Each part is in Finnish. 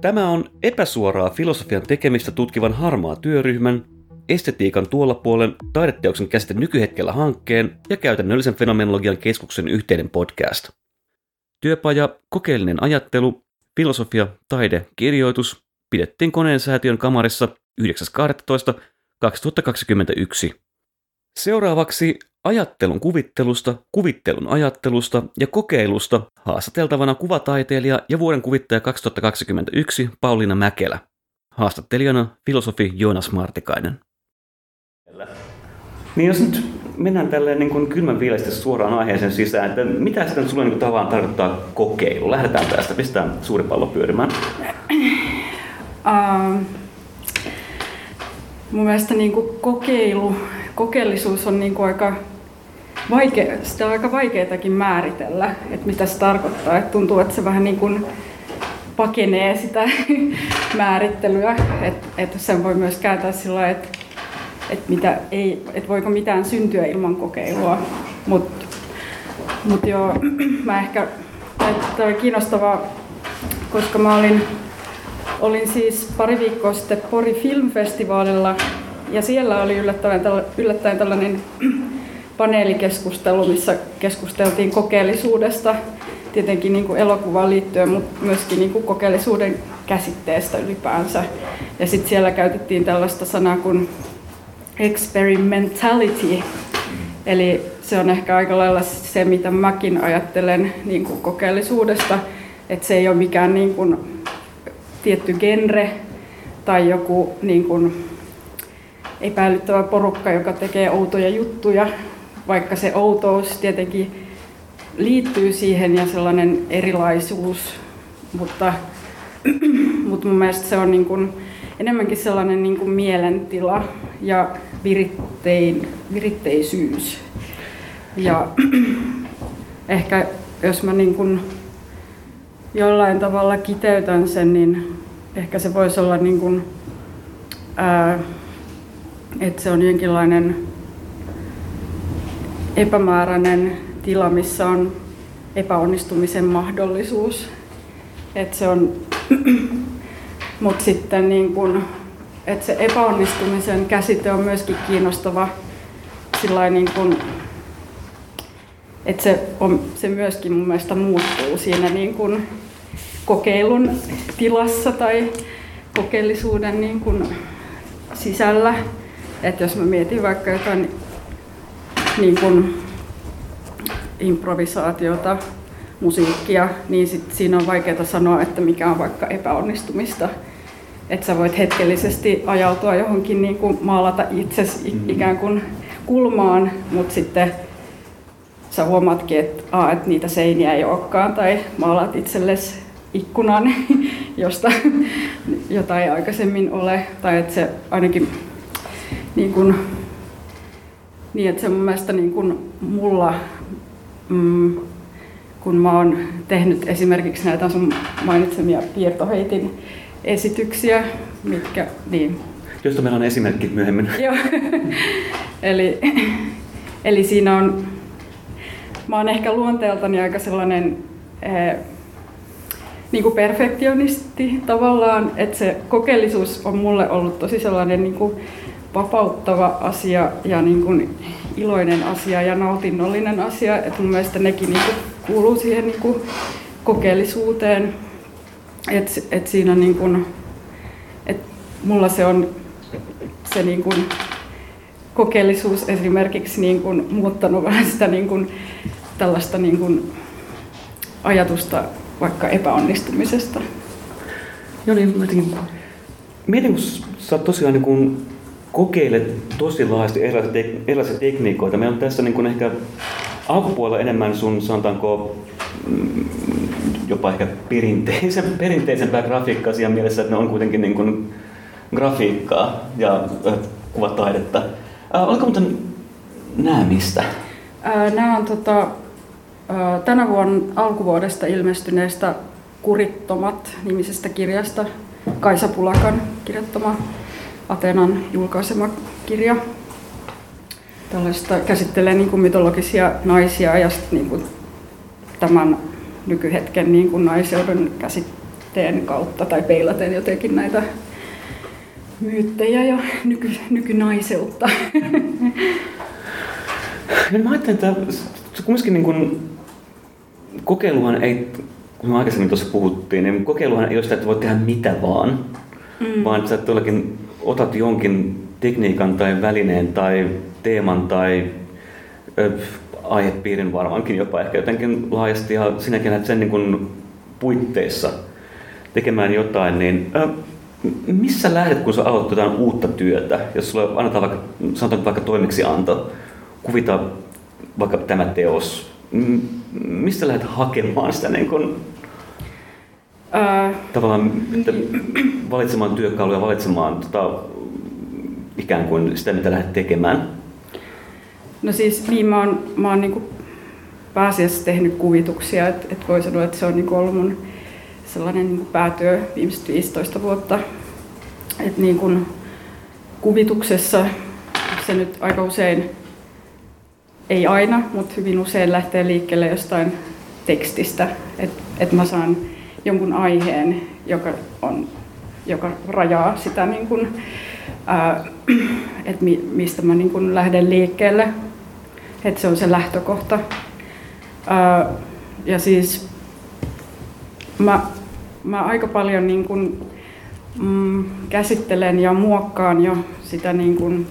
Tämä on epäsuoraa filosofian tekemistä tutkivan harmaa työryhmän, estetiikan tuolla puolen taideteoksen käsite nykyhetkellä hankkeen ja käytännöllisen fenomenologian keskuksen yhteinen podcast. Työpaja, kokeellinen ajattelu, filosofia, taide, kirjoitus pidettiin koneen säätiön kamarissa 9.12.2021. Seuraavaksi ajattelun kuvittelusta, kuvittelun ajattelusta ja kokeilusta haastateltavana kuvataiteilija ja vuoden kuvittaja 2021 Pauliina Mäkelä. Haastattelijana filosofi Joonas Martikainen. Niin jos nyt mennään tälleen niin kuin kylmän viileästi suoraan aiheeseen sisään, että mitä sitten sulle niin tavallaan tarkoittaa kokeilu? Lähdetään tästä, pistetään suuri pallo pyörimään. Uh, mun mielestä niin kuin kokeilu, kokeellisuus on niin kuin aika vaikea, sitä on aika vaikeatakin määritellä, että mitä se tarkoittaa. Että tuntuu, että se vähän niin kuin pakenee sitä määrittelyä, että, että sen voi myös kääntää sillä että, että, mitä ei, että voiko mitään syntyä ilman kokeilua. Mutta mut joo, mä ehkä, että on kiinnostavaa, koska mä olin, olin siis pari viikkoa sitten Pori Filmfestivaalilla ja siellä oli yllättäen, yllättäen tällainen paneelikeskustelu, missä keskusteltiin kokeellisuudesta, tietenkin niin kuin elokuvaan liittyen, mutta myöskin niin kuin kokeellisuuden käsitteestä ylipäänsä. Ja sitten siellä käytettiin tällaista sanaa kuin experimentality, eli se on ehkä aika lailla se, mitä mäkin ajattelen niin kuin kokeellisuudesta, että se ei ole mikään niin kuin tietty genre tai joku niin kuin epäilyttävä porukka, joka tekee outoja juttuja, vaikka se outous tietenkin liittyy siihen ja sellainen erilaisuus, mutta, mutta mun mielestä se on niin kuin enemmänkin sellainen niin kuin mielentila ja virittein, viritteisyys. Ja ehkä jos mä niin kuin jollain tavalla kiteytän sen, niin ehkä se voisi olla niin kuin, ää, että se on jonkinlainen epämääräinen tila, missä on epäonnistumisen mahdollisuus. Et se on, mutta sitten niin kun, että se epäonnistumisen käsite on myöskin kiinnostava niin kun, että se, on, se myöskin mun mielestä muuttuu siinä niin kun kokeilun tilassa tai kokeellisuuden niin kun sisällä. Että jos mä mietin vaikka jotain niin kuin improvisaatiota, musiikkia, niin sit siinä on vaikeaa sanoa, että mikä on vaikka epäonnistumista. Että sä voit hetkellisesti ajautua johonkin niin kuin maalata itsesi mm. ikään kuin kulmaan, mutta sitten sä huomaatkin, että, aa, että niitä seiniä ei olekaan, tai maalaat itsellesi ikkunan, josta, jota ei aikaisemmin ole, tai että se ainakin niin kuin, niin että se mun mielestä niin kuin mulla, mm, kun mä oon tehnyt esimerkiksi näitä sun mainitsemia piirtoheitin esityksiä, mitkä, niin. Josta meillä on esimerkki myöhemmin. Joo, eli, eli siinä on, mä oon ehkä luonteeltani aika sellainen eh, niin kuin perfektionisti tavallaan, että se kokeellisuus on mulle ollut tosi sellainen niin kuin vapauttava asia ja niin kuin iloinen asia ja nautinnollinen asia. Et mun mielestä nekin niin kuin kuuluu siihen niin kuin kokeellisuuteen. Et, et siinä niin kuin, et mulla se on se niin kuin kokeellisuus esimerkiksi niin kuin muuttanut vähän sitä niin kuin tällaista niin kuin ajatusta vaikka epäonnistumisesta. Joo niin, mietin, kun sä oot tosiaan niin kuin kokeilet tosi laajasti erilaisia, tek- erilaisia tekniikoita. Meillä on tässä niin kuin ehkä alkupuolella enemmän sun, sanotaanko, mm, jopa ehkä perinteisen, perinteisempää grafiikkaa siinä mielessä, että ne on kuitenkin niin kuin grafiikkaa ja äh, kuvataidetta. Äh, oliko muuten näemistä? Äh, nämä on tota, äh, tänä vuonna alkuvuodesta ilmestyneestä Kurittomat nimisestä kirjasta, Kaisa Pulakan kirjoittama Atenan julkaisema kirja. Tällaista käsittelee niin kuin mytologisia naisia ja niin kuin tämän nykyhetken niin kuin naiseuden teen kautta tai peilaten jotenkin näitä myyttejä ja nyky, nykynaiseutta. Ja mä ajattelen, että se kumminkin niin kuin, kokeiluhan ei, kun aikaisemmin tuossa puhuttiin, niin kokeiluhan ei ole sitä, että voit tehdä mitä vaan, mm. vaan sä todellakin otat jonkin tekniikan tai välineen tai teeman tai ö, aihepiirin varmaankin jopa ehkä jotenkin laajasti ja sinäkin lähdet sen niin kuin puitteissa tekemään jotain, niin ö, missä lähdet, kun sä aloitat jotain uutta työtä? Jos sulle annetaan vaikka, sanotaan vaikka toimeksianto, kuvita vaikka tämä teos, mistä lähdet hakemaan sitä niin kuin, Ää, tavallaan valitsemaan työkaluja, valitsemaan tota, ikään kuin sitä, mitä lähdet tekemään? No siis niin, mä oon, mä oon niin pääasiassa tehnyt kuvituksia, että et voi sanoa, että se on niin ollut mun sellainen niin päätyö viimeiset 15 vuotta. Et niin kuin kuvituksessa se nyt aika usein, ei aina, mutta hyvin usein lähtee liikkeelle jostain tekstistä, että et mä saan jonkun aiheen, joka, on, joka rajaa sitä, niin kuin, että mi, mistä mä niin kuin lähden liikkeelle. Että se on se lähtökohta. Ää, ja siis mä, mä aika paljon niin kuin, mm, käsittelen ja muokkaan jo sitä, niin kuin,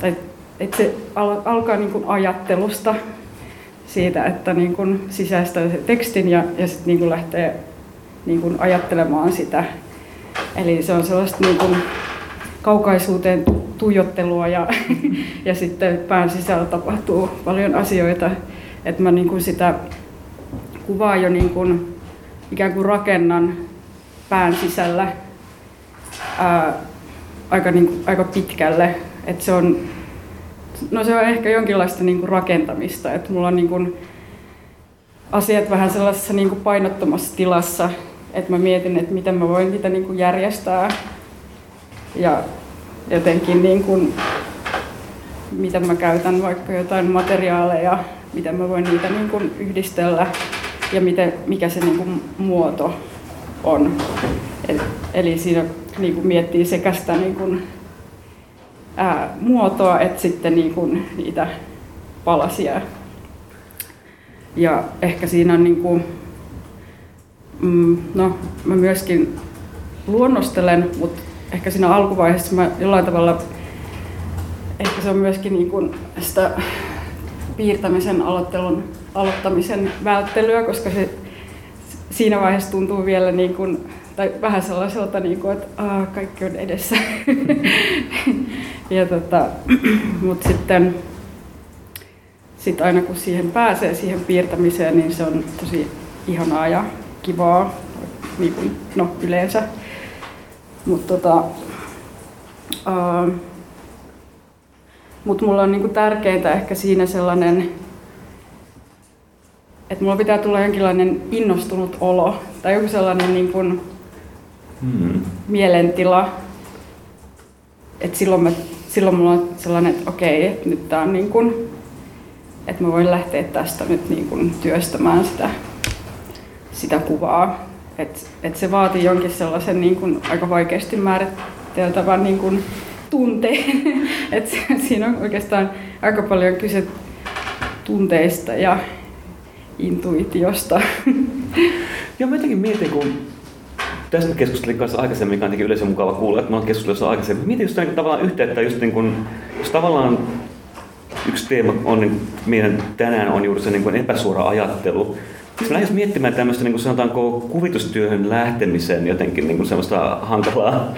tai, että se al, alkaa niin kuin ajattelusta siitä, että niin kuin sisäistää se tekstin ja, ja sitten niin lähtee niin kuin ajattelemaan sitä. Eli se on sellaista niin kuin kaukaisuuteen tuijottelua ja, ja sitten pään sisällä tapahtuu paljon asioita. Että mä niin kuin sitä kuvaa jo niin kuin ikään kuin rakennan pään sisällä ää, aika, niin kuin, aika pitkälle. Että se on, no se on ehkä jonkinlaista niin kuin rakentamista. Että mulla on niin kuin asiat vähän sellaisessa niin kuin painottomassa tilassa, että mä mietin, että miten mä voin niitä niin kuin järjestää ja jotenkin niin kuin, miten mä käytän vaikka jotain materiaaleja, miten mä voin niitä niin kuin yhdistellä ja miten, mikä se niin kuin muoto on. Eli, eli siinä niin kuin miettii sekä sitä niin kuin, ää, muotoa että sitten niin kuin niitä palasia. Ja ehkä siinä on niin kuin, mm, no mä myöskin luonnostelen, mutta ehkä siinä alkuvaiheessa mä jollain tavalla, ehkä se on myöskin niin kuin sitä piirtämisen aloittelun, aloittamisen välttelyä, koska se siinä vaiheessa tuntuu vielä niin kuin, tai vähän sellaiselta, niin kuin, että Aa, kaikki on edessä. ja tota, mutta sitten sit aina kun siihen pääsee, siihen piirtämiseen, niin se on tosi ihanaa ja kivaa, niin kuin, no yleensä. Mutta tota, uh, mut mulla on niinku tärkeintä ehkä siinä sellainen, että mulla pitää tulla jonkinlainen innostunut olo tai joku sellainen niin kuin mm. mielentila. että silloin, mä, silloin mulla on sellainen, että okei, että nyt tää on niin kuin, että mä voin lähteä tästä nyt niin kuin työstämään sitä, sitä kuvaa. Et, et se vaatii jonkin sellaisen niin kuin aika vaikeasti määriteltävän niin kuin tunteen. et siinä on oikeastaan aika paljon kyse tunteista ja intuitiosta. Joo, mä jotenkin mietin, kun tästä keskustelin kanssa aikaisemmin, mikä on yleisön mukava kuulla, että mä oon keskustellut aikaisemmin. Mietin just niin, tavallaan yhteyttä, just niin kuin, jos tavallaan yksi teema on, niin meidän tänään on juuri se niin epäsuora ajattelu, Mä lähdin miettimään tämmöistä, niin sanotaanko, kuvitustyöhön lähtemisen jotenkin niin semmoista hankalaa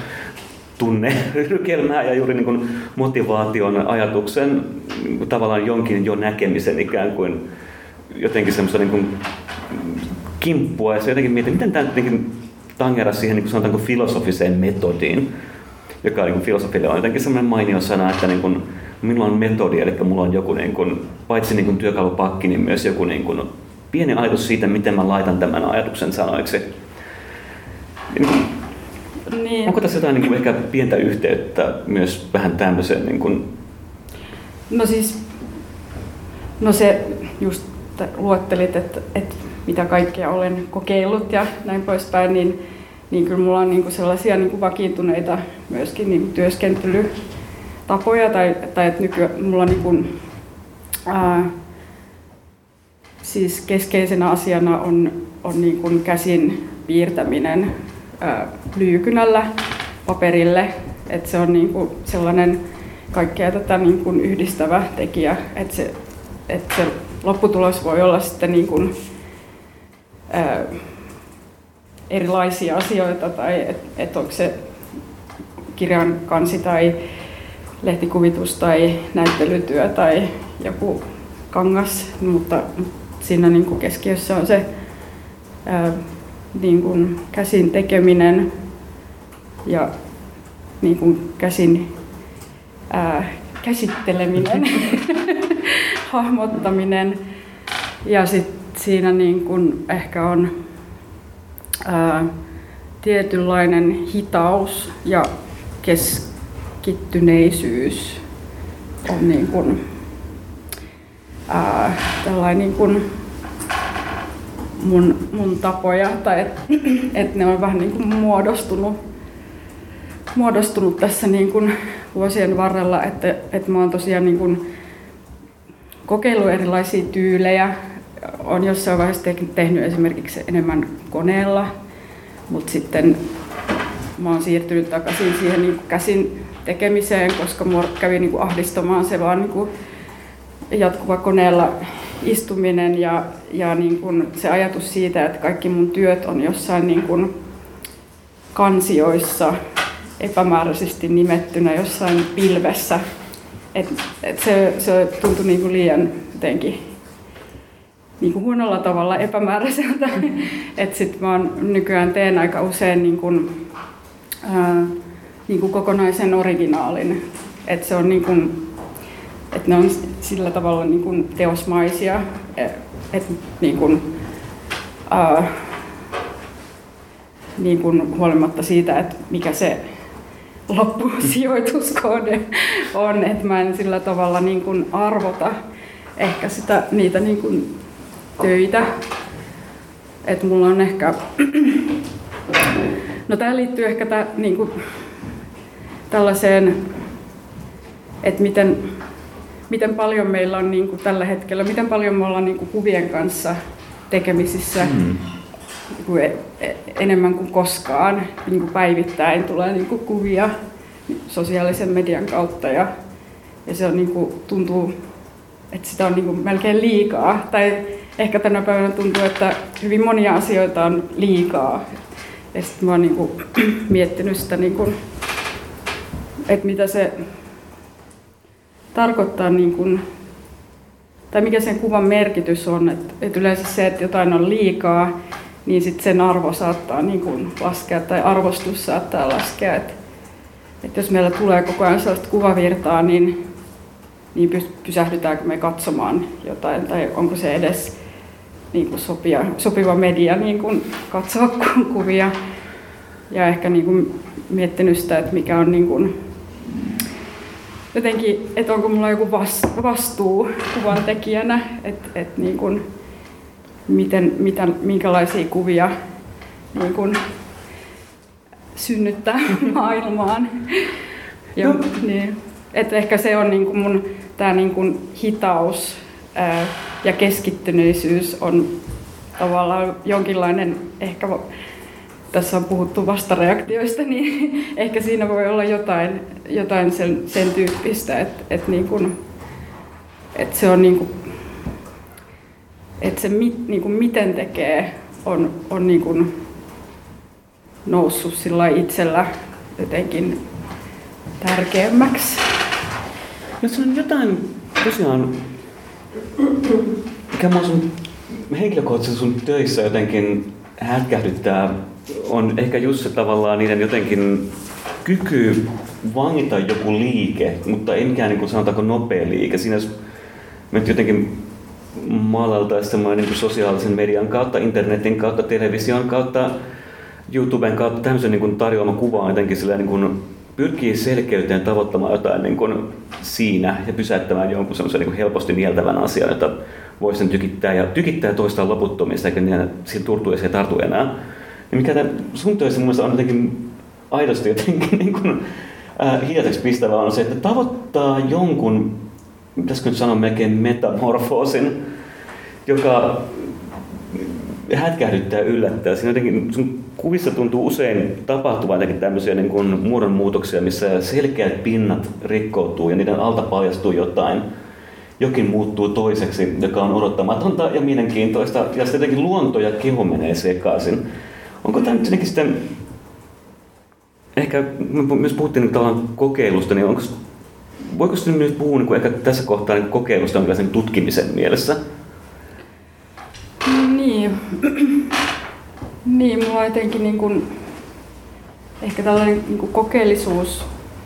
tunnerykelmää ja juuri niin kuin motivaation ajatuksen niin tavallaan jonkin jo näkemisen ikään kuin jotenkin semmoista niin kuin kimppua. Ja se jotenkin mietin, miten tämä jotenkin tangerasi siihen niin kuin sanotaanko filosofiseen metodiin, joka niin kuin filosofille on jotenkin semmoinen mainio sana, että niin kuin, minulla on metodi, eli mulla on joku niin kuin, paitsi niin kuin työkalupakki, niin myös joku niin kuin, pieni ajatus siitä, miten mä laitan tämän ajatuksen sanoiksi. Niin. Onko tässä jotain niin kuin ehkä pientä yhteyttä myös vähän tämmöiseen? Niin kuin... No siis, no se just luettelit, että, että mitä kaikkea olen kokeillut ja näin poispäin, niin, niin kyllä mulla on niin kuin sellaisia niin kuin vakiintuneita myöskin niin kuin työskentelytapoja tai, tai että nykyään mulla on niin kuin, ää, siis keskeisenä asiana on, on niin kuin käsin piirtäminen ää, lyykynällä paperille, että se on niin kuin sellainen kaikkea tätä niin kuin yhdistävä tekijä, että se, että se lopputulos voi olla sitten niin kuin, ää, erilaisia asioita tai että et onko se kirjan kansi tai lehtikuvitus tai näyttelytyö tai joku kangas, mutta siinä niin kuin keskiössä on se ää, niin kuin käsin tekeminen ja niin kuin käsin ää, käsitteleminen, hahmottaminen. Ja sitten siinä niin kuin ehkä on ää, tietynlainen hitaus ja keskittyneisyys on niin kuin, tällainen niin kuin mun, mun tapoja, tai että et ne on vähän niin kuin muodostunut, muodostunut tässä niin kuin vuosien varrella, että, että mä oon tosiaan niin kuin kokeillut erilaisia tyylejä, on jossain vaiheessa tehnyt esimerkiksi enemmän koneella, mutta sitten mä oon siirtynyt takaisin siihen niin kuin käsin tekemiseen, koska mua kävi niin kuin ahdistamaan se vaan niin kuin jatkuva koneella istuminen ja, ja niin kuin se ajatus siitä, että kaikki mun työt on jossain niin kuin kansioissa epämääräisesti nimettynä jossain pilvessä. Et, et se, se tuntui niin kuin liian jotenkin niin kuin huonolla tavalla epämääräiseltä. Et sit mä oon nykyään teen aika usein niin kuin, ää, niin kuin kokonaisen originaalin. Et se on niin kuin, että ne on sillä tavalla niin kuin teosmaisia, että niin kuin, ää, niin kuin huolimatta siitä, että mikä se loppusijoituskohde on, että mä en sillä tavalla niin kuin arvota ehkä sitä, niitä niin kuin töitä. Että mulla on ehkä, no tämä liittyy ehkä tää, niin kuin, tällaiseen, että miten miten paljon meillä on niin kuin tällä hetkellä, miten paljon me ollaan niin kuin kuvien kanssa tekemisissä mm. kuin e, e, enemmän kuin koskaan. Niin kuin päivittäin tulee niin kuin kuvia sosiaalisen median kautta ja, ja se on niin kuin, tuntuu, että sitä on niin kuin melkein liikaa. Tai ehkä tänä päivänä tuntuu, että hyvin monia asioita on liikaa. Ja sitten mä oon niin kuin, miettinyt sitä, niin kuin, että mitä se tarkoittaa, niin kuin, tai mikä sen kuvan merkitys on. Että, että yleensä se, että jotain on liikaa, niin sitten sen arvo saattaa niin kuin laskea tai arvostus saattaa laskea. Että, että jos meillä tulee koko ajan sellaista kuvavirtaa, niin, niin pysähdytäänkö me katsomaan jotain tai onko se edes niin kuin sopia, sopiva media niin kuin katsoa kuvia. Ja ehkä niin kuin miettinyt sitä, että mikä on niin kuin jotenkin, että onko mulla joku vastuu kuvan tekijänä, että et niin kun, miten, mitä, minkälaisia kuvia niin kun, synnyttää maailmaan. Ja, no. niin, että ehkä se on niin kun mun tää niin kun hitaus ää, ja keskittyneisyys on tavallaan jonkinlainen ehkä tässä on puhuttu vastareaktioista, niin ehkä siinä voi olla jotain, jotain sen, sen tyyppistä, että, että, niin kuin, että se on niin kuin, että se mit, niin kuin miten tekee on, on niin kuin noussut sillä itsellä jotenkin tärkeämmäksi. Jos on jotain tosiaan, mikä mä sun henkilökohtaisesti sun töissä jotenkin hätkähdyttää on ehkä just se tavallaan niiden jotenkin kyky vangita joku liike, mutta ei mikään niin kuin, sanotaanko nopea liike. Siinä jos me jotenkin maalaltaisiin semmoinen niin sosiaalisen median kautta, internetin kautta, television kautta, YouTuben kautta tämmöisen niin kuin tarjoama kuva on jotenkin niin kuin pyrkii selkeyteen tavoittamaan jotain niin kuin siinä ja pysäyttämään jonkun semmoisen niin helposti nieltävän asian, jota voi sen tykittää ja tykittää ja toistaa loputtomista, eikä niitä siitä turtu ja tartu enää. Ja mikä tämän sun töissä mun on jotenkin aidosti jotenkin niin kuin, äh, hiljaiseksi pistävää on se, että tavoittaa jonkun, pitäisikö nyt sanoa melkein metamorfoosin, joka hätkähdyttää yllättää. Siinä jotenkin sun kuvissa tuntuu usein tapahtuvan jotenkin tämmöisiä niin kuin muodonmuutoksia, missä selkeät pinnat rikkoutuu ja niiden alta paljastuu jotain. Jokin muuttuu toiseksi, joka on odottamatonta ja mielenkiintoista, ja sitten jotenkin luonto ja keho menee sekaisin. Onko tämä nyt jotenkin sitten, ehkä me myös puhuttiin niin kokeilusta, niin onko, voiko sitten nyt puhua niin kuin ehkä tässä kohtaa niin kokeilusta jonkinlaisen tutkimisen mielessä? Niin, niin mulla jotenkin niin kuin, ehkä tällainen niin kuin kokeellisuus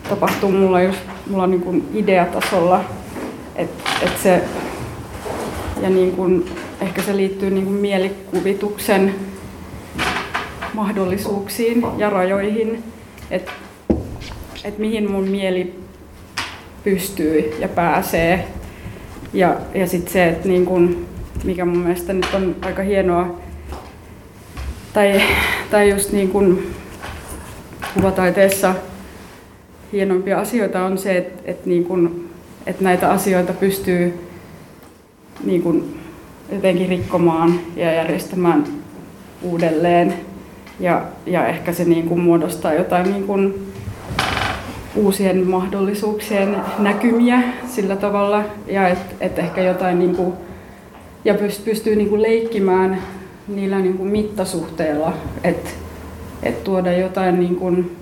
tapahtuu mulla just mulla niin kuin ideatasolla, että et se, ja niin kuin, ehkä se liittyy niin kuin mielikuvituksen mahdollisuuksiin ja rajoihin, että et mihin mun mieli pystyy ja pääsee. Ja, ja sitten se, että niin kun, mikä mun mielestä nyt on aika hienoa, tai, tai just niin kun kuvataiteessa hienompia asioita on se, että, että, niin kun, että näitä asioita pystyy niin kun jotenkin rikkomaan ja järjestämään uudelleen ja, ja ehkä se niin kuin muodostaa jotain niin kuin uusien mahdollisuuksien näkymiä sillä tavalla. Ja että et ehkä jotain niin kuin, ja pystyy niin kuin leikkimään niillä niin kuin mittasuhteilla, että et tuoda jotain niin kuin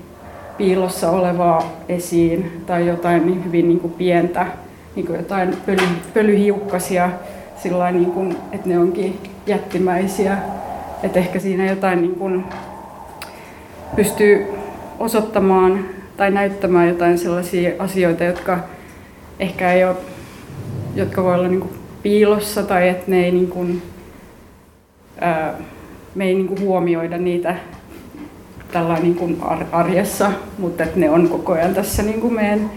piilossa olevaa esiin tai jotain niin hyvin niin kuin pientä, niin kuin jotain pöly, pölyhiukkasia sillä niin kuin, että ne onkin jättimäisiä että ehkä siinä jotain niin kuin pystyy osoittamaan tai näyttämään jotain sellaisia asioita, jotka ehkä ei ole, jotka voi olla niin kuin piilossa tai että ne ei, niin kuin, ää, me ei niin kuin huomioida niitä tällä niin kuin arjessa, mutta että ne on koko ajan tässä niin kuin meidän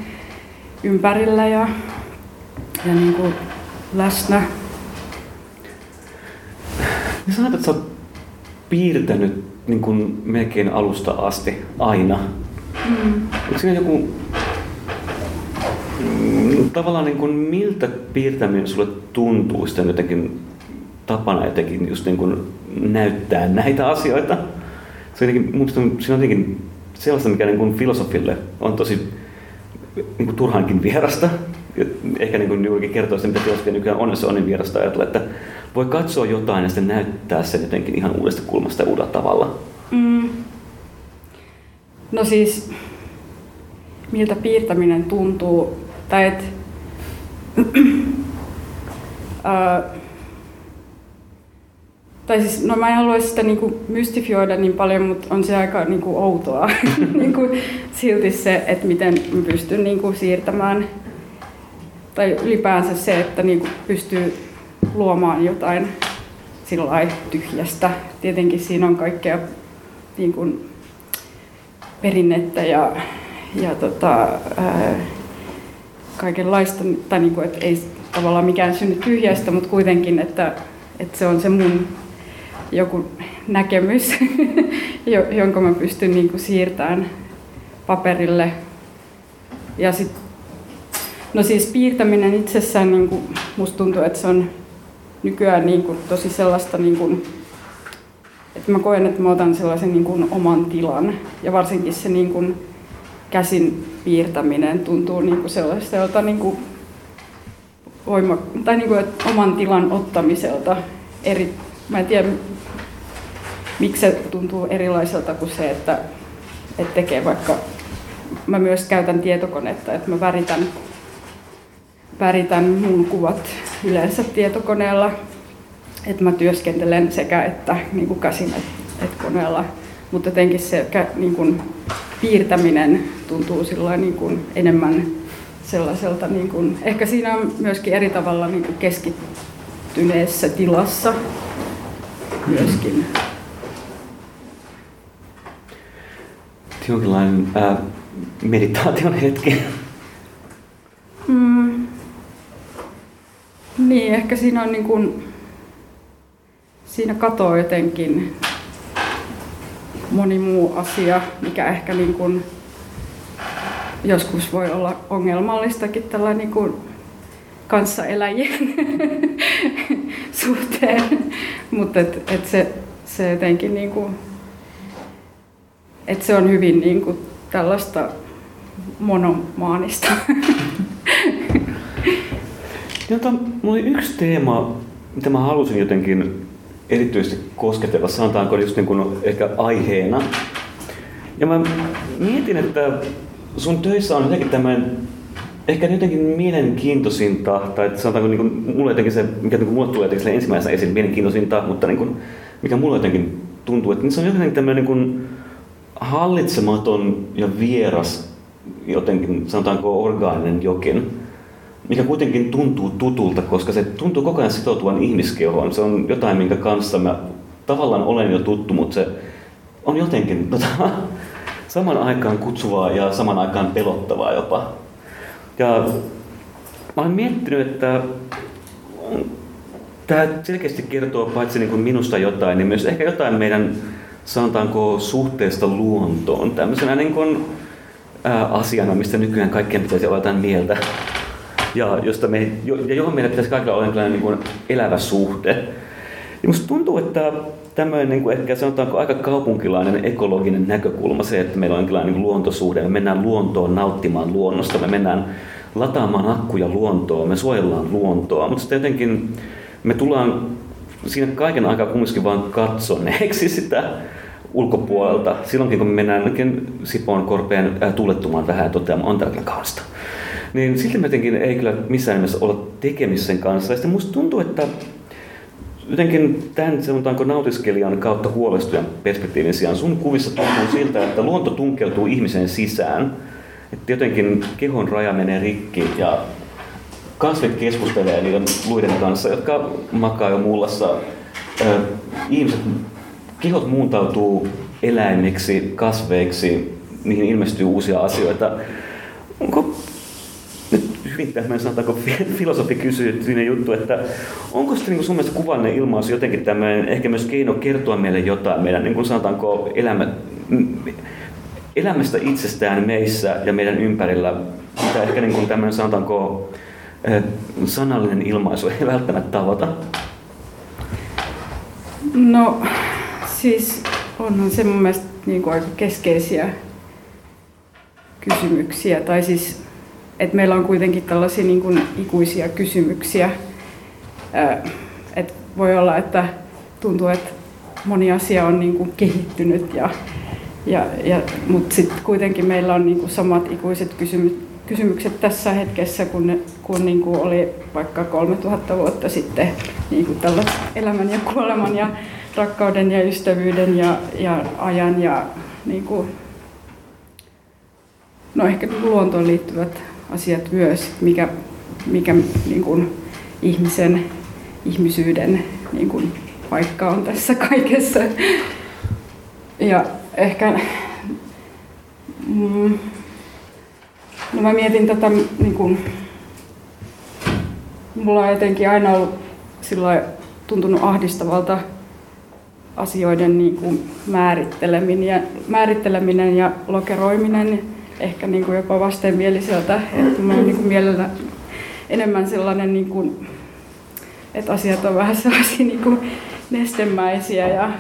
ympärillä ja, ja niin kuin läsnä. Niin sanoit, että sä oot piirtänyt niin kuin melkein alusta asti aina. Mm. Onko siinä joku mm, tavallaan niin kuin, miltä piirtäminen sulle tuntuu sitten jotenkin tapana jotenkin just niin kuin näyttää näitä asioita? Se on jotenkin, mun se on jotenkin sellaista, mikä niin kuin filosofille on tosi niin kuin turhankin vierasta. Ehkä niin kuin juurikin kertoo sitä, mitä filosofia nykyään on, se on niin vierasta ajatella, että voi katsoa jotain ja sitten näyttää sen jotenkin ihan uudesta kulmasta ja uudella tavalla? Mm. No siis, miltä piirtäminen tuntuu, tai et, äh, tai siis, no mä en haluaisi sitä niinku mystifioida niin paljon, mutta on se aika niinku outoa niinku, silti se, että miten mä pystyn niinku siirtämään, tai ylipäänsä se, että niinku pystyy luomaan jotain sillä tyhjästä. Tietenkin siinä on kaikkea niin kuin, perinnettä ja, ja tota, ää, kaikenlaista, tai niin kuin, että ei tavallaan mikään synny tyhjästä, mutta kuitenkin, että, että se on se mun joku näkemys, jonka mä pystyn niin kuin siirtämään paperille. Ja sit, no siis piirtäminen itsessään, niin kuin, musta tuntuu, että se on nykyään niin kuin tosi sellaista, niin kuin, että mä koen, että mä otan sellaisen niin kuin oman tilan. Ja varsinkin se niin kuin käsin piirtäminen tuntuu niin kuin sellaiselta niin kuin voima, tai niin kuin, että oman tilan ottamiselta. Eri, mä en tiedä, miksi se tuntuu erilaiselta kuin se, että, että tekee vaikka, mä myös käytän tietokonetta, että mä väritän väritän mun kuvat yleensä tietokoneella. Että mä työskentelen sekä että niin kuin käsin että, koneella. Mutta jotenkin se niin kuin, piirtäminen tuntuu niin kuin, enemmän sellaiselta, niin kuin, ehkä siinä on myöskin eri tavalla niin kuin keskittyneessä tilassa myöskin. Jonkinlainen äh, meditaation hetki. Mm. Niin, ehkä siinä on niin kuin, siinä katoo jotenkin moni muu asia, mikä ehkä niin kuin joskus voi olla ongelmallistakin tällä niin kuin kanssaeläjien suhteen. Mutta et, et se, se jotenkin niin kuin, et se on hyvin niin kuin tällaista monomaanista. Jota, mulla oli yksi teema, mitä mä halusin jotenkin erityisesti kosketella, sanotaanko just niin kuin ehkä aiheena. Ja mä mietin, että sun töissä on jotenkin tämmöinen ehkä jotenkin mielenkiintoisinta, tai sanotaanko niin kuin, mulle jotenkin se, mikä niin kuin, mulle tulee jotenkin ensimmäisenä esiin, mielenkiintoisinta, mutta niin kuin, mikä mulle jotenkin tuntuu, että se on jotenkin tämmöinen niin kuin, hallitsematon ja vieras, jotenkin sanotaanko orgaaninen jokin, mikä kuitenkin tuntuu tutulta, koska se tuntuu koko ajan sitoutuvan ihmiskehoon. Se on jotain, minkä kanssa mä tavallaan olen jo tuttu, mutta se on jotenkin tota, saman aikaan kutsuvaa ja saman aikaan pelottavaa jopa. Ja mä olen miettinyt, että tämä selkeästi kertoo paitsi niin kuin minusta jotain, niin myös ehkä jotain meidän, sanotaanko, suhteesta luontoon. Tämmöisenä niin kuin, ää, asiana, mistä nykyään kaikkien pitäisi olla jotain mieltä. Ja, josta me, ja johon meidän pitäisi kaikilla olla niin kuin elävä suhde. Ja musta tuntuu, että tämmöinen niin kuin ehkä sanotaanko aika kaupunkilainen ekologinen näkökulma, se, että meillä on jonkinlainen niin luontosuhde, me mennään luontoon nauttimaan luonnosta, me mennään lataamaan akkuja luontoon, me suojellaan luontoa, mutta sitten jotenkin me tullaan siinä kaiken aikaa kumminkin vaan katsoneeksi sitä ulkopuolelta. Silloinkin kun me mennään Sipoon korpeen äh, tuulettumaan vähän ja toteamaan, on täällä kaunista. Niin silti jotenkin ei kyllä missään nimessä olla tekemissä sen kanssa. Ja sitten musta tuntuu, että jotenkin tämän sanotaanko nautiskelijan kautta huolestujan perspektiivin sijaan sun kuvissa tuntuu siltä, että luonto tunkeutuu ihmisen sisään. Että jotenkin kehon raja menee rikki ja kasvit keskustelee niiden luiden kanssa, jotka makaa jo mullassa. Ihmiset, kehot muuntautuu eläimiksi, kasveiksi, niihin ilmestyy uusia asioita. Onko hyvin tämmöinen, sanotaanko filosofi kysyy juttu, että onko sitten niin sun mielestä kuvallinen ilmaus jotenkin tämmöinen ehkä myös keino kertoa meille jotain meidän, niin kuin sanotaanko, elämä, elämästä itsestään meissä ja meidän ympärillä, mitä ehkä niin kuin tämmöinen, sanotaanko, sanallinen ilmaisu ei välttämättä tavoita? No, siis onhan se mun mielestä niin kuin aika keskeisiä kysymyksiä, tai siis että meillä on kuitenkin tällaisia niin kuin ikuisia kysymyksiä. Et voi olla, että tuntuu, että moni asia on niin kuin kehittynyt, ja, ja, ja, mutta sitten kuitenkin meillä on niin kuin samat ikuiset kysymykset, kysymykset tässä hetkessä, kun, ne, kun niin kuin oli vaikka 3000 vuotta sitten niin kuin elämän ja kuoleman ja rakkauden ja ystävyyden ja, ja ajan ja niin kuin, no ehkä luontoon liittyvät asiat myös, mikä, mikä niin kuin ihmisen, ihmisyyden niin kuin paikka on tässä kaikessa. Ja ehkä mm, no mä mietin tätä, niin kuin, mulla on jotenkin aina ollut sillä tuntunut ahdistavalta asioiden niin kuin määritteleminen, ja, määritteleminen ja lokeroiminen ehkä niin kuin jopa vastenmieliseltä, että mä niin kuin mielellä enemmän sellainen, niin kuin, että asiat on vähän sellaisia niin kuin nestemäisiä ja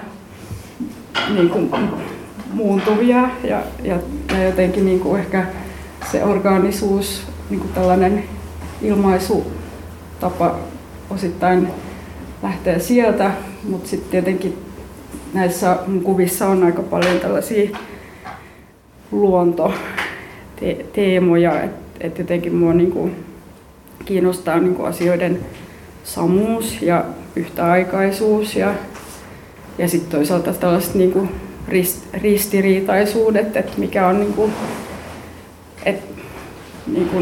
niin kuin muuntuvia ja, ja, ja jotenkin niin kuin ehkä se orgaanisuus, niin kuin tällainen ilmaisutapa osittain lähtee sieltä, mutta sitten tietenkin näissä kuvissa on aika paljon tällaisia luonto te- teemoja, että et jotenkin mua niinku kiinnostaa niinku asioiden samuus ja yhtäaikaisuus ja, ja sitten toisaalta tällaiset niinku rist, ristiriitaisuudet, että mikä on niinku, et, niinku,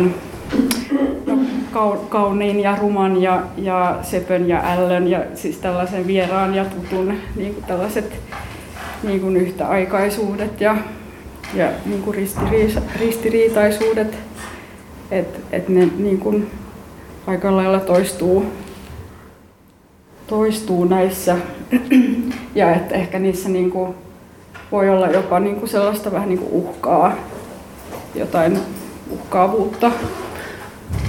no, kauniin ja ruman ja, ja sepön ja ällön ja siis tällaisen vieraan ja tutun niinku tällaiset niinku yhtäaikaisuudet ja ja niin kuin ristiriitaisuudet, että et ne niin kuin aika lailla toistuu toistuu näissä ja että ehkä niissä niin kuin voi olla jopa niin kuin sellaista vähän niin kuin uhkaa, jotain uhkaavuutta.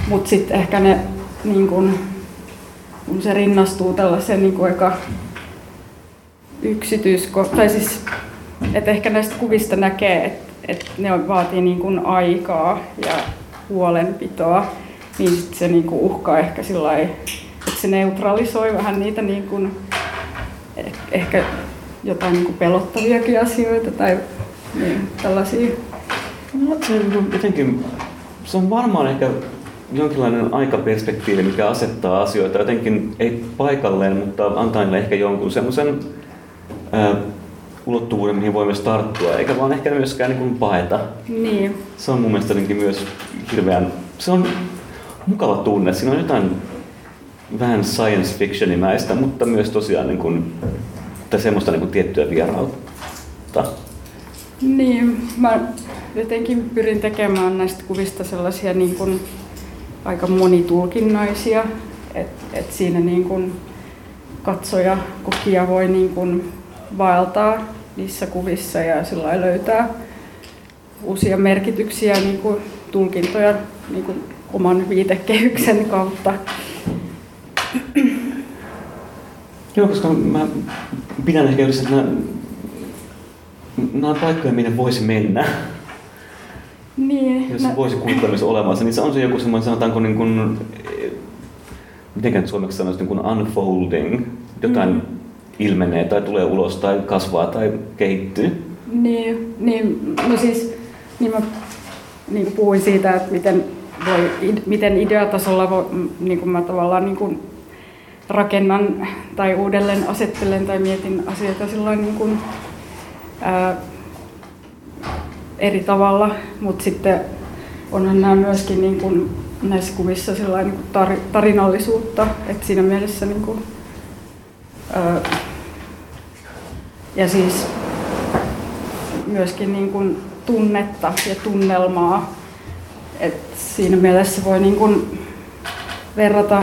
Mutta sitten ehkä ne, niin kuin, kun se rinnastuu tällaiseen niin kuin aika yksityisko... Tai siis, että ehkä näistä kuvista näkee, että, että ne vaatii niin kuin aikaa ja huolenpitoa, niin sit se niin kuin uhkaa ehkä sillä että se neutralisoi vähän niitä niin kuin, eh, ehkä jotain niin kuin pelottaviakin asioita tai niin, tällaisia. No, se, jotenkin, se on varmaan ehkä jonkinlainen aikaperspektiivi, mikä asettaa asioita jotenkin, ei paikalleen, mutta antaa niille ehkä jonkun semmoisen ulottuvuuden, mihin voi myös tarttua, eikä vaan ehkä myöskään niin paeta. Niin. Se on mun mielestä myös hirveän, se on mukava tunne. Siinä on jotain vähän science fictionimäistä, mutta myös tosiaan niin kuin, tai semmoista niin kuin tiettyä vierautta. Niin, mä jotenkin pyrin tekemään näistä kuvista sellaisia niin kuin aika monitulkinnaisia, että et siinä niin kuin katsoja, kokija voi niin kuin vaeltaa niissä kuvissa ja sillä löytää uusia merkityksiä, niin kuin tulkintoja niin kuin oman viitekehyksen kautta. Joo, koska mä pidän ehkä yhdessä, että nämä, nämä on paikkoja, minne voisi mennä. Niin. Jos no. voisi kuvitella myös olemassa, niin se on se joku semmoinen, sanotaanko niin kuin, miten suomeksi sanoisi, niin kuin unfolding, jotain mm. Ilmenee tai tulee ulos tai kasvaa tai kehittyy. Niin, niin no siis niin mä niin puhuin siitä, että miten, voi, miten ideatasolla voi, niin kuin mä tavallaan niin kuin rakennan tai uudelleen asettelen tai mietin asioita silloin niin kuin, ää, eri tavalla, mutta sitten onhan nämä myöskin niin kuin näissä kuvissa niin kuin tar, tarinallisuutta, että siinä mielessä niin kuin, ää, ja siis myöskin niin kuin tunnetta ja tunnelmaa, että siinä mielessä voi niin kuin verrata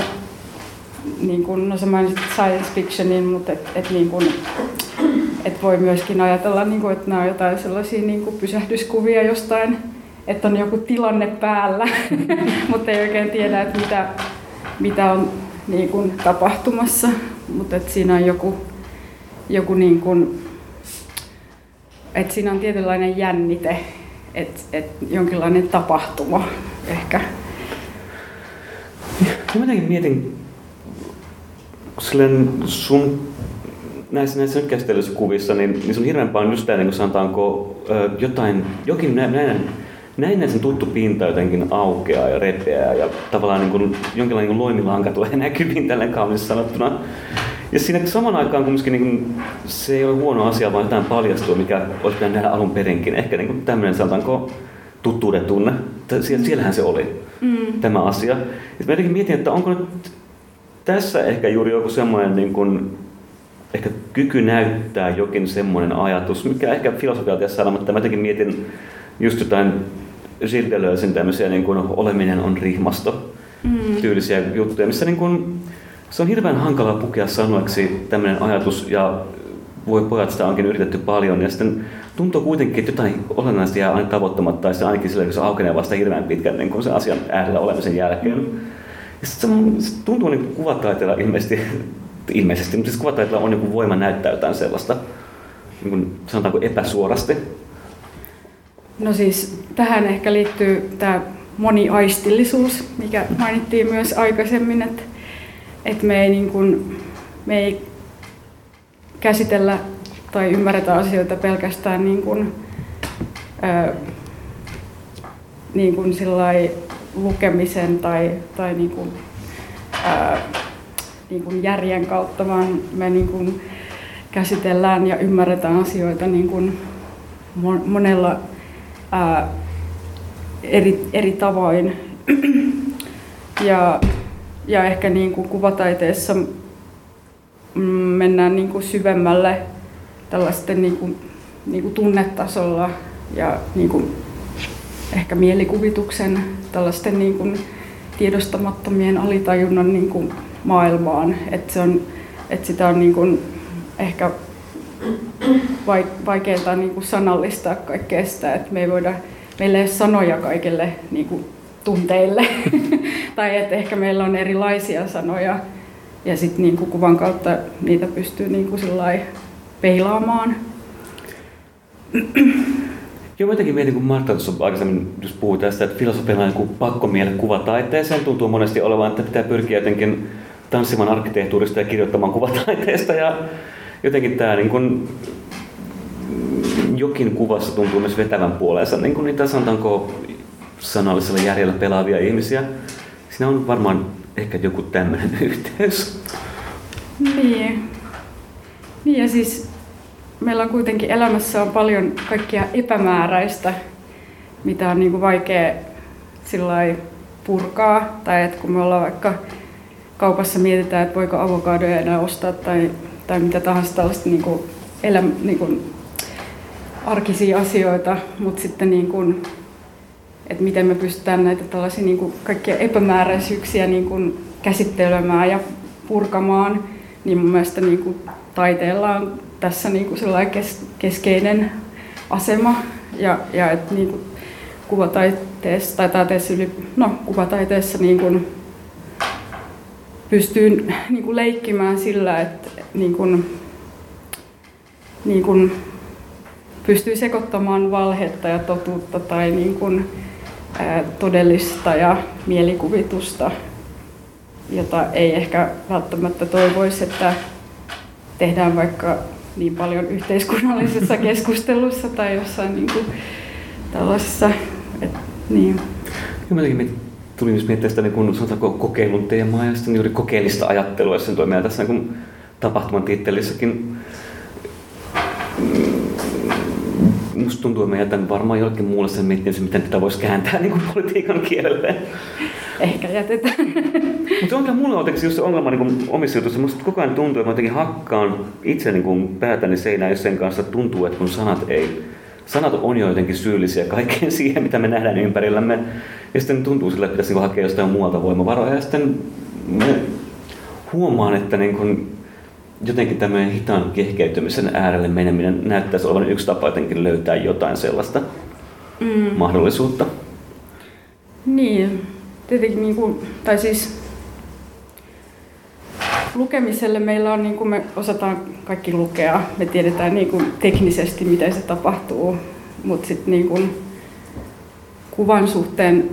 niin kuin, no sä mainitsit science fictionin, mutta et, et niin kuin, et voi myöskin ajatella, niin kuin, että nämä on jotain sellaisia niin kuin pysähdyskuvia jostain, että on joku tilanne päällä, mutta ei oikein tiedä, että mitä, mitä on niin kuin, tapahtumassa. Mutta siinä on joku, joku niin kuin, että siinä on tietynlainen jännite, että et jonkinlainen tapahtuma ehkä. Mä jotenkin mietin silleen sun näissä, näissä nyt käsitellyissä kuvissa, niin, niin se on hirveän paljon just tämä, niin sanotaanko, jotain, jokin näin, näin, näin sen tuttu pinta jotenkin aukeaa ja repeää ja tavallaan niin kuin, jonkinlainen niin loimilanka tulee näkyviin tälleen kauniissa sanottuna. Ja siinä saman aikaan kumminkin niin se ei ole huono asia, vaan jotain paljastua, mikä olisi pitänyt nähdä alun perinkin. Ehkä niin tämmöinen, sanotaanko, tuttuuden tunne. Siellähän se oli, mm. tämä asia. Ja mä jotenkin mietin, että onko nyt tässä ehkä juuri joku semmoinen niin kuin, ehkä kyky näyttää jokin semmoinen ajatus, mikä ehkä filosofialta tässä sanoa, mutta mä jotenkin mietin just jotain Gilles Deleuzein tämmöisiä niin kuin oleminen on rihmasto mm. tyylisiä juttuja, missä niin kuin, se on hirveän hankalaa pukea sanoiksi tämmöinen ajatus ja voi pojat sitä onkin yritetty paljon ja sitten tuntuu kuitenkin, että jotain olennaista jää aina tavoittamatta tai se ainakin sillä, kun se aukenee vasta hirveän pitkän niin kuin sen asian äärellä olemisen jälkeen. Ja se, se tuntuu niin kuvataiteella ilmeisesti, ilmeisesti, mutta siis kuvataiteella on niin voima näyttää jotain sellaista, niin kuin, sanotaanko epäsuorasti. No siis tähän ehkä liittyy tämä moniaistillisuus, mikä mainittiin myös aikaisemmin, että, että me, ei niin kuin, me ei käsitellä tai ymmärretä asioita pelkästään niin kuin, ää, niin kuin lukemisen tai, tai niin kuin, ää, niin kuin järjen kautta, vaan me niin kuin käsitellään ja ymmärretään asioita niin kuin monella ää, eri, eri tavoin. ja, ja ehkä niin kuin kuvataiteessa mennään niin kuin syvemmälle tällaisten niin kuin, niin kuin tunnetasolla ja niin kuin ehkä mielikuvituksen tällaisten niin kuin tiedostamattomien alitajunnan niin kuin maailmaan. Että se on että sitä on niin kuin ehkä vaikeaa niin kuin sanallistaa kaikkea sitä, että me ei voida, meillä ei ole sanoja kaikille niin kuin tunteille. tai että ehkä meillä on erilaisia sanoja ja sitten niin kuin kuvan kautta niitä pystyy niin kuin peilaamaan. Joo, jotenkin mietin, kun Martta tuossa aikaisemmin just puhui tästä, että filosofialla on joku pakkomiele kuvataiteeseen. Tuntuu monesti olevan, että pitää pyrkiä jotenkin tanssimaan arkkitehtuurista ja kirjoittamaan kuvataiteesta. Ja jotenkin tämä niin kuin, jokin kuvassa tuntuu myös vetävän puoleensa niin kuin niitä sanotaanko sanallisella järjellä pelaavia ihmisiä. Siinä on varmaan ehkä joku tämmöinen yhteys. Niin. Niin ja siis meillä on kuitenkin elämässä on paljon kaikkia epämääräistä, mitä on niin kuin vaikea purkaa. Tai että kun me ollaan vaikka kaupassa mietitään, että voiko avokadoja enää ostaa tai, tai mitä tahansa tällaista niin kuin elä, niin kuin arkisia asioita, mutta sitten niin kuin, että miten me pystytään näitä tällaisia niin kuin kaikkia epämääräisyyksiä niin kuin käsittelemään ja purkamaan, niin mun mielestä niin kuin taiteella on tässä niin kuin kes, keskeinen asema. Ja, ja että niin kuin kuvataiteessa tai taiteessa yli, no, kuvataiteessa niin kuin pystyy niin kuin leikkimään sillä, että niin kuin, niin kuin pystyy sekoittamaan valhetta ja totuutta tai niin kuin, todellista ja mielikuvitusta, jota ei ehkä välttämättä toivoisi, että tehdään vaikka niin paljon yhteiskunnallisessa keskustelussa tai jossain niin kuin tällaisessa. Et, niin. Jotenkin tuli myös miettiä sitä niin sanotaanko, kokeilun teemaa ja sitten juuri kokeellista ajattelua, jos sen toimii tässä niin tapahtuman tittelissäkin. Musta tuntuu, että mä jätän varmaan jollekin muulle sen miettimisen, miten tätä voisi kääntää niin kuin politiikan kielelle. Ehkä jätetään. Mutta se on kyllä mulle jotenkin just se ongelma niin omissa jutuissa. Musta koko ajan tuntuu, että mä jotenkin hakkaan itse niin kuin päätäni seinään, jos sen kanssa tuntuu, että kun sanat ei sanat on jo jotenkin syyllisiä kaikkeen siihen, mitä me nähdään ympärillämme. Ja sitten tuntuu sille, että pitäisi niin hakea jostain muualta voimavaroja. Ja sitten huomaan, että niin kuin jotenkin tämmöinen hitaan kehkeytymisen äärelle meneminen näyttäisi olevan yksi tapa jotenkin löytää jotain sellaista mm. mahdollisuutta. Niin, tietenkin niin kuin, tai siis lukemiselle meillä on, niin kuin me osataan kaikki lukea, me tiedetään niin kuin teknisesti, miten se tapahtuu, mutta sitten niin kuin kuvan suhteen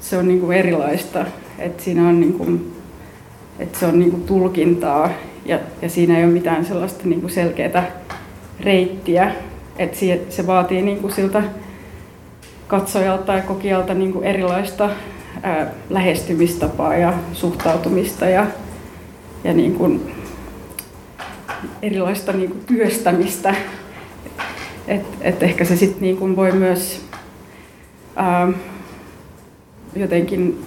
se on niin kuin erilaista, että siinä on niin kuin, että se on niin kuin tulkintaa ja, ja siinä ei ole mitään sellaista niin kuin selkeää reittiä, että se vaatii niin kuin siltä katsojalta tai kokijalta niin kuin erilaista ää, lähestymistapaa ja suhtautumista ja, ja niin kuin erilaista niin kuin työstämistä. Et, et ehkä se sitten niin kuin voi myös ää, jotenkin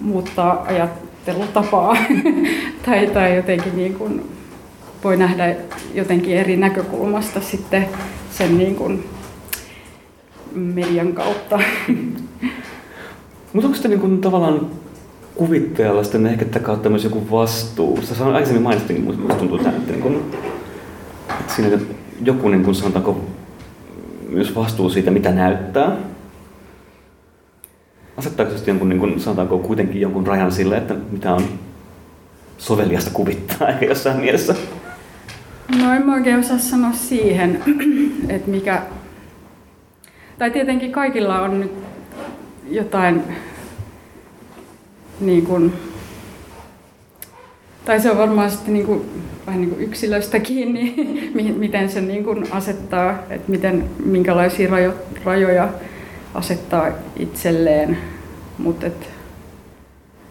muuttaa ajattelutapaa tai, tai jotenkin niin kuin voi nähdä jotenkin eri näkökulmasta sitten sen niin kuin median kautta. Mutta onko sitten niin tavallaan kuvittajalla sitten ehkä kautta myös joku vastuu? Sä sanoit aikaisemmin mainitsinkin, mutta minusta tuntuu tämä, että, niin kuin, että siinä joku niin kuin, sanotaanko myös vastuu siitä, mitä näyttää. Asettaako se jonkun, niin kuin, sanotaanko kuitenkin jonkun rajan sille, että mitä on soveliasta kuvittaa ehkä jossain mielessä? No en mä oikein osaa sanoa siihen, että mikä... Tai tietenkin kaikilla on nyt jotain niin kuin, tai se on varmaan sitten niin kuin, vähän niin kuin yksilöstä kiinni, miten se niin kuin asettaa, että miten, minkälaisia rajo, rajoja asettaa itselleen. Mutta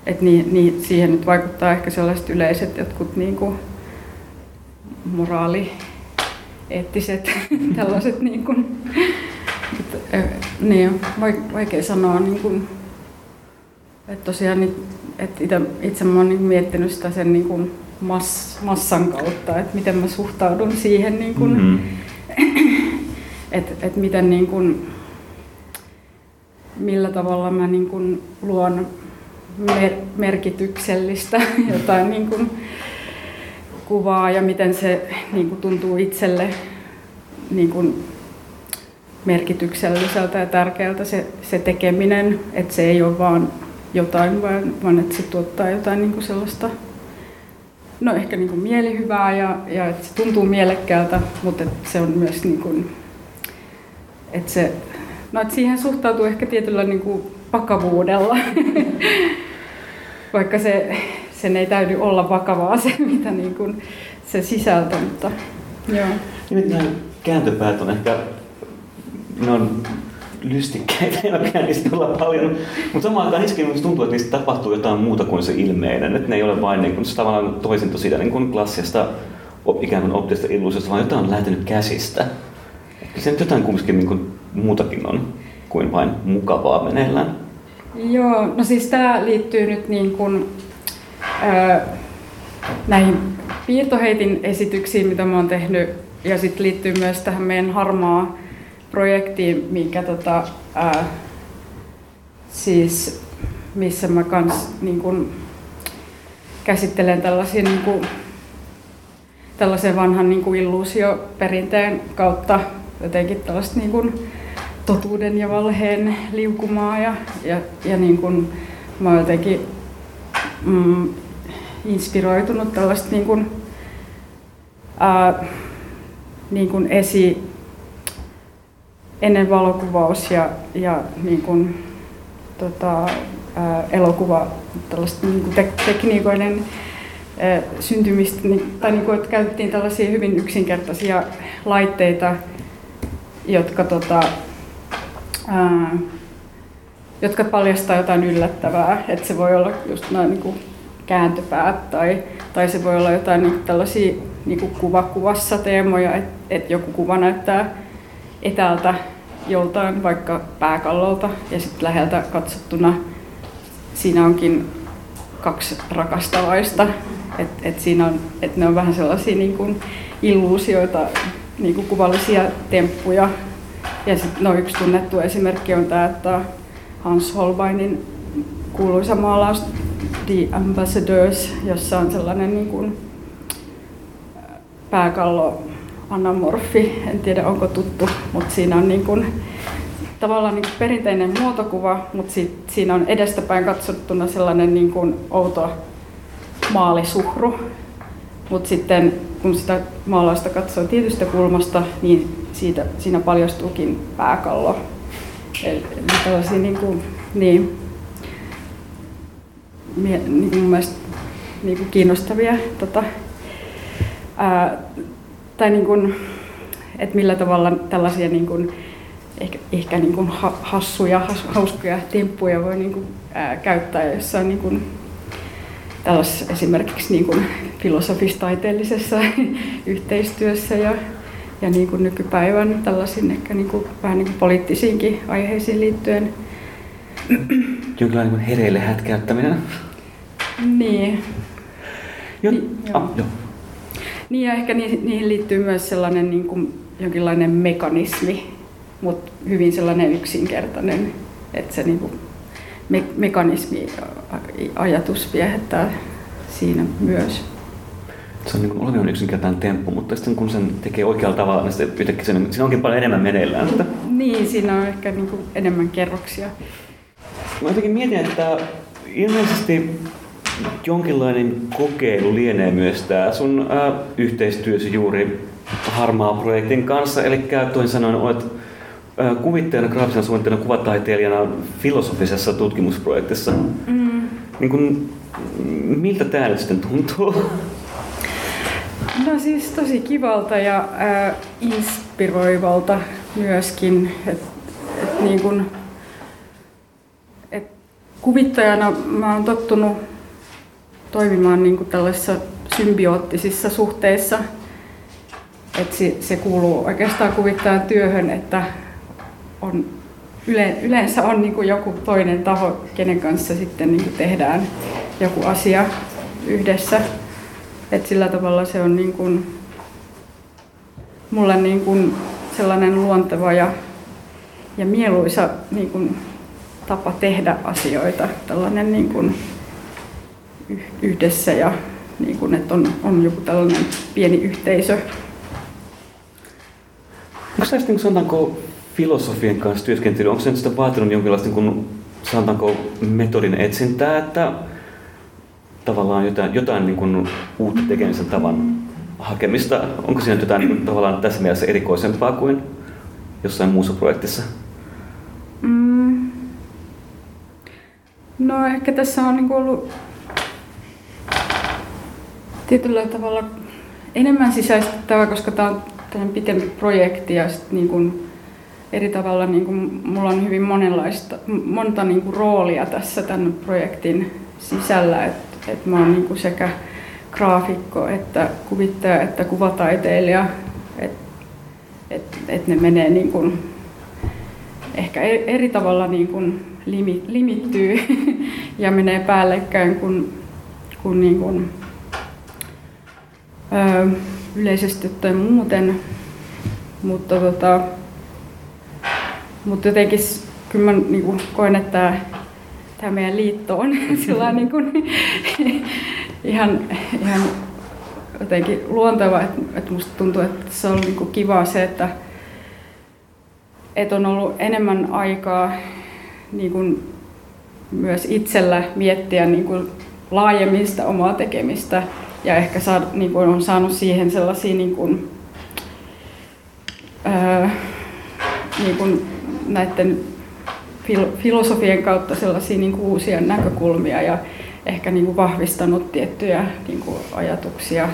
et, et niin, niin, siihen nyt vaikuttaa ehkä sellaiset yleiset jotkut niin kuin moraali, eettiset tällaiset niin kuin, et, niin, vaikea sanoa niin kuin, että tosiaan että itse, itse mä oon niin miettinyt sitä sen niin kuin mass, massan kautta, että miten mä suhtaudun siihen, niin kuin, mm-hmm. että, että miten niin kuin, millä tavalla mä niin kuin luon mer- merkityksellistä jotain niin kuin, kuvaa ja miten se niin kuin tuntuu itselle niin kuin merkitykselliseltä ja tärkeältä se, se tekeminen, että se ei ole vaan jotain, vaan, vaan että se tuottaa jotain niin kuin sellaista no ehkä niin kuin mielihyvää ja, ja että se tuntuu mielekkäältä, mutta että se on myös niin kuin, että se, no että siihen suhtautuu ehkä tietyllä niin kuin vakavuudella, vaikka se, sen ei täydy olla vakavaa se, mitä niin kuin se sisältö, mutta joo. Nimittäin kääntöpäät on ehkä, ne on lystikkäitä ja niistä olla paljon, mutta samaan aikaan niissäkin tuntuu, että niistä tapahtuu jotain muuta kuin se ilmeinen, että ne ei ole vain niin kuin, tavallaan toisinto siitä niin kuin klassista ikään kuin optisesta illuusiosta, vaan jotain on lähtenyt käsistä. Ehkä se nyt jotain kumminkin niin kuin muutakin on kuin vain mukavaa meneillään. Joo, no siis tämä liittyy nyt niin kuin, ää, näihin piirtoheitin esityksiin, mitä mä oon tehnyt, ja sitten liittyy myös tähän meidän harmaa projektiin, minkä tota, ää, siis missä mä kans niin kun, käsittelen tällaisia niin kun, tällaisen vanhan niin kuin illuusioperinteen kautta jotenkin tällaista niin kuin, totuuden ja valheen liukumaa ja, ja, ja niin kuin, mä oon jotenkin mm, inspiroitunut tällaista niin kuin, ää, niin kuin esi, ennen valokuvaus ja, ja niin kuin, tota, ää, elokuva tällaista niin kuin te, tekniikoiden syntymistä, niin, tai niin kuin, että käytettiin tällaisia hyvin yksinkertaisia laitteita, jotka tota, jotka paljastaa jotain yllättävää. Että se voi olla just noin niin kääntöpäät tai, tai se voi olla jotain niin tällaisia niin kuin kuva kuvassa teemoja, että et joku kuva näyttää etäältä joltain vaikka pääkallolta ja sitten läheltä katsottuna siinä onkin kaksi rakastavaista. että et siinä on, et ne on vähän sellaisia niin kuin illuusioita, niin kuin kuvallisia temppuja, ja sitten no, yksi tunnettu esimerkki on tämä, että Hans Holbeinin kuuluisa maalaus The Ambassadors, jossa on sellainen niin kuin pääkallo anamorfi, en tiedä onko tuttu, mutta siinä on niin kuin, tavallaan niin kuin perinteinen muotokuva, mutta si, siinä on edestäpäin katsottuna sellainen niin kuin outo maalisuhru. Mutta sitten kun sitä maalausta katsoo tietystä kulmasta, niin siitä, siinä paljastuukin pääkallo. Eli tällaisia niin kuin, niin, niin kuin mun mielestä niin kuin kiinnostavia tota, ää, tai niin kuin, että millä tavalla tällaisia niin kuin, ehkä, ehkä niin kuin hassuja, hauskoja temppuja voi niin kuin, ää, käyttää jossain niin kuin, tällaisessa esimerkiksi niin kuin filosofistaiteellisessa yhteistyössä ja, ja niin kuin nykypäivän tällaisiin ehkä niin kuin, vähän niin kuin poliittisiinkin aiheisiin liittyen. Jonkinlainen niin hereille hätkäyttäminen. Niin. Jo, niin, joo. Ah, joo. Niin ja ehkä niihin liittyy myös sellainen niin kuin jonkinlainen mekanismi, mutta hyvin sellainen yksinkertainen, että se niin kuin me- mekanismi ajatus viehättää siinä myös. Se on niin olevan yksinkertainen temppu, mutta sitten kun sen tekee oikealla tavalla, niin sitten yhtäkkiä sen, siinä onkin paljon enemmän meneillään. Että... Niin, siinä on ehkä niin kuin enemmän kerroksia. Mä jotenkin mietin, että ilmeisesti jonkinlainen kokeilu lienee myös tämä sun ää, yhteistyösi juuri Harmaa projektin kanssa. Eli toisin sanoen olet ää, kuvittajana, graafisena suunnittelijana, kuvataiteilijana filosofisessa tutkimusprojektissa. Mm. Niin kun, miltä tämä nyt sitten tuntuu? No siis tosi kivalta ja ää, inspiroivalta myöskin. Et, et niin kun, et kuvittajana mä oon tottunut toimimaan niin kuin tällaisissa symbioottisissa suhteissa. Et se, se kuuluu oikeastaan kuvittajan työhön, että on, yle, yleensä on niin kuin joku toinen taho, kenen kanssa sitten niin kuin tehdään joku asia yhdessä. Et sillä tavalla se on niin kuin, mulle niin kuin sellainen luonteva ja, ja mieluisa niin kuin tapa tehdä asioita. Tällainen niin kuin yhdessä ja niin kuin, että on, on joku tällainen pieni yhteisö. Onko näistä niin sanotaanko filosofien kanssa työskentely, onko se sitä vaatinut jonkinlaista niin kuin, sanotaanko metodin etsintää, että tavallaan jotain, jotain niin kuin uutta tekemisen tavan hakemista? Onko siinä jotain niin kuin, tavallaan tässä mielessä erikoisempaa kuin jossain muussa projektissa? Mm. No ehkä tässä on niin ollut tietyllä tavalla enemmän sisäistettävä, koska tämä on tämmöinen pitempi projekti ja sit niin kuin eri tavalla niin kuin mulla on hyvin monenlaista, monta niin kuin roolia tässä tämän projektin sisällä, että et mä oon niin kuin sekä graafikko että kuvittaja että kuvataiteilija, että et, et ne menee niin kuin ehkä eri tavalla niin kuin limittyy ja menee päällekkäin kuin, niin kuin öö, yleisesti tai muuten. Mutta, tota, mutta jotenkin kyllä mä niin kuin koen, että meidän liitto on sillä niin kuin, ihan, ihan jotenkin luonteva, että, että musta tuntuu, että se on niin kuin kiva se, että, että on ollut enemmän aikaa niin kuin myös itsellä miettiä niin kuin laajemmin sitä omaa tekemistä. Ja ehkä saa, niin kuin on saanut siihen sellaisia niin kuin, ää, niin kuin näiden fil- filosofien kautta sellaisia niin kuin uusia näkökulmia ja ehkä niin kuin vahvistanut tiettyjä niin kuin ajatuksia.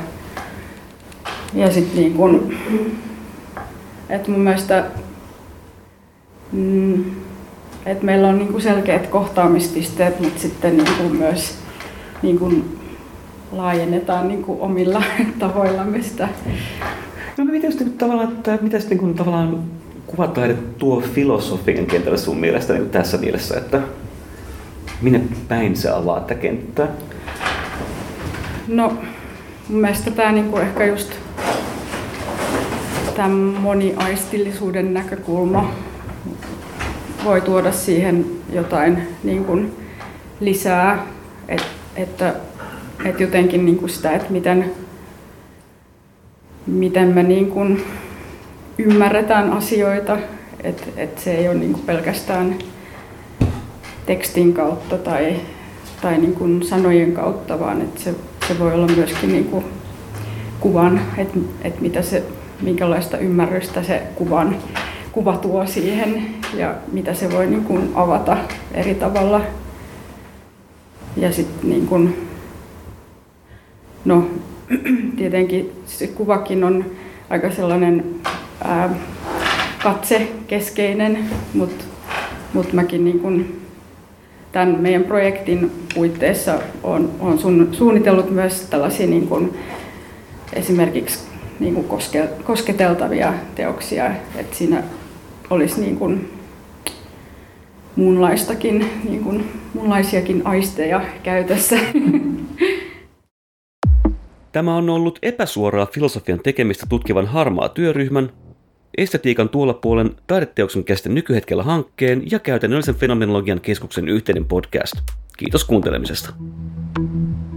Ja sitten niin kuin, että mun mielestä mm, että meillä on niin kuin selkeät kohtaamispisteet, mutta sitten niin kuin myös niin kuin laajennetaan niin kuin omilla tavoillamme sitä. No miten sitten tavallaan, että mitä sitten niin tavallaan kuvataide tuo filosofian kentällä sun mielestä niin tässä mielessä, että minne päin se avaa tätä kenttää? No mun mielestä tämä niin ehkä just tämä moniaistillisuuden näkökulma voi tuoda siihen jotain niin kuin lisää, et, että että jotenkin niin kuin sitä, että miten, miten me niin kuin ymmärretään asioita, että että se ei ole niin kuin pelkästään tekstin kautta tai, tai niin kuin sanojen kautta, vaan että se, se voi olla myöskin niin kuin kuvan, että että mitä se, minkälaista ymmärrystä se kuvan, kuva tuo siihen ja mitä se voi niin kuin avata eri tavalla. Ja sitten niin kuin No, tietenkin se kuvakin on aika sellainen ää, katsekeskeinen, mutta mut mäkin niin kun tämän meidän projektin puitteissa on, on suunnitellut myös tällaisia niin kun, esimerkiksi niin kun koske, kosketeltavia teoksia, että siinä olisi niin kun, muunlaistakin, niin kun, muunlaisiakin aisteja käytössä. Tämä on ollut epäsuoraa filosofian tekemistä tutkivan harmaa työryhmän, estetiikan tuolla puolen taideteoksen käsite nykyhetkellä hankkeen ja käytännöllisen fenomenologian keskuksen yhteinen podcast. Kiitos kuuntelemisesta. thank you